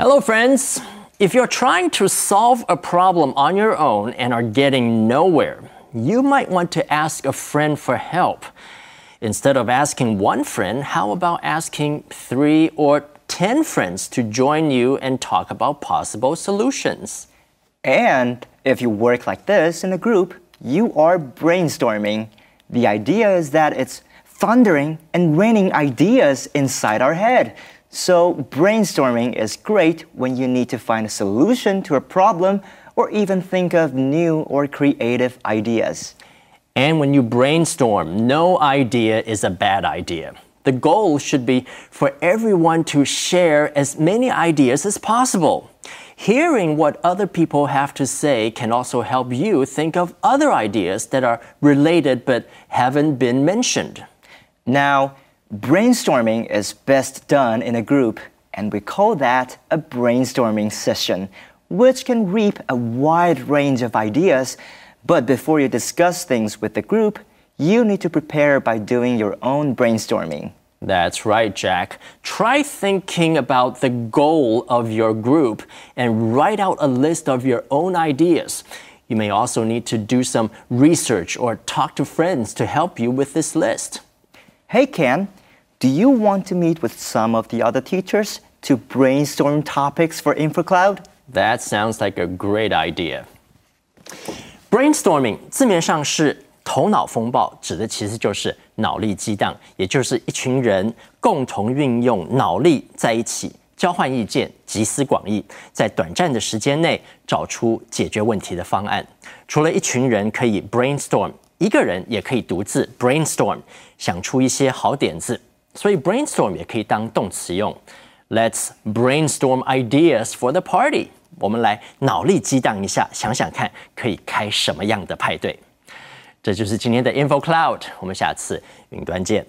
Hello, friends. If you're trying to solve a problem on your own and are getting nowhere, you might want to ask a friend for help. Instead of asking one friend, how about asking three or ten friends to join you and talk about possible solutions? And if you work like this in a group, you are brainstorming. The idea is that it's thundering and raining ideas inside our head. So, brainstorming is great when you need to find a solution to a problem or even think of new or creative ideas. And when you brainstorm, no idea is a bad idea. The goal should be for everyone to share as many ideas as possible. Hearing what other people have to say can also help you think of other ideas that are related but haven't been mentioned. Now, Brainstorming is best done in a group, and we call that a brainstorming session, which can reap a wide range of ideas. But before you discuss things with the group, you need to prepare by doing your own brainstorming. That's right, Jack. Try thinking about the goal of your group and write out a list of your own ideas. You may also need to do some research or talk to friends to help you with this list. Hey, Ken, do you want to meet with some of the other teachers to brainstorm topics for Info Cloud? That sounds like a great idea. Brainstorming 字面上是头脑风暴，指的其实就是脑力激荡，也就是一群人共同运用脑力在一起交换意见、集思广益，在短暂的时间内找出解决问题的方案。除了一群人可以 brainstorm 一个人也可以独自 brainstorm，想出一些好点子，所以 brainstorm 也可以当动词用。Let's brainstorm ideas for the party。我们来脑力激荡一下，想想看可以开什么样的派对。这就是今天的 Info Cloud，我们下次云端见。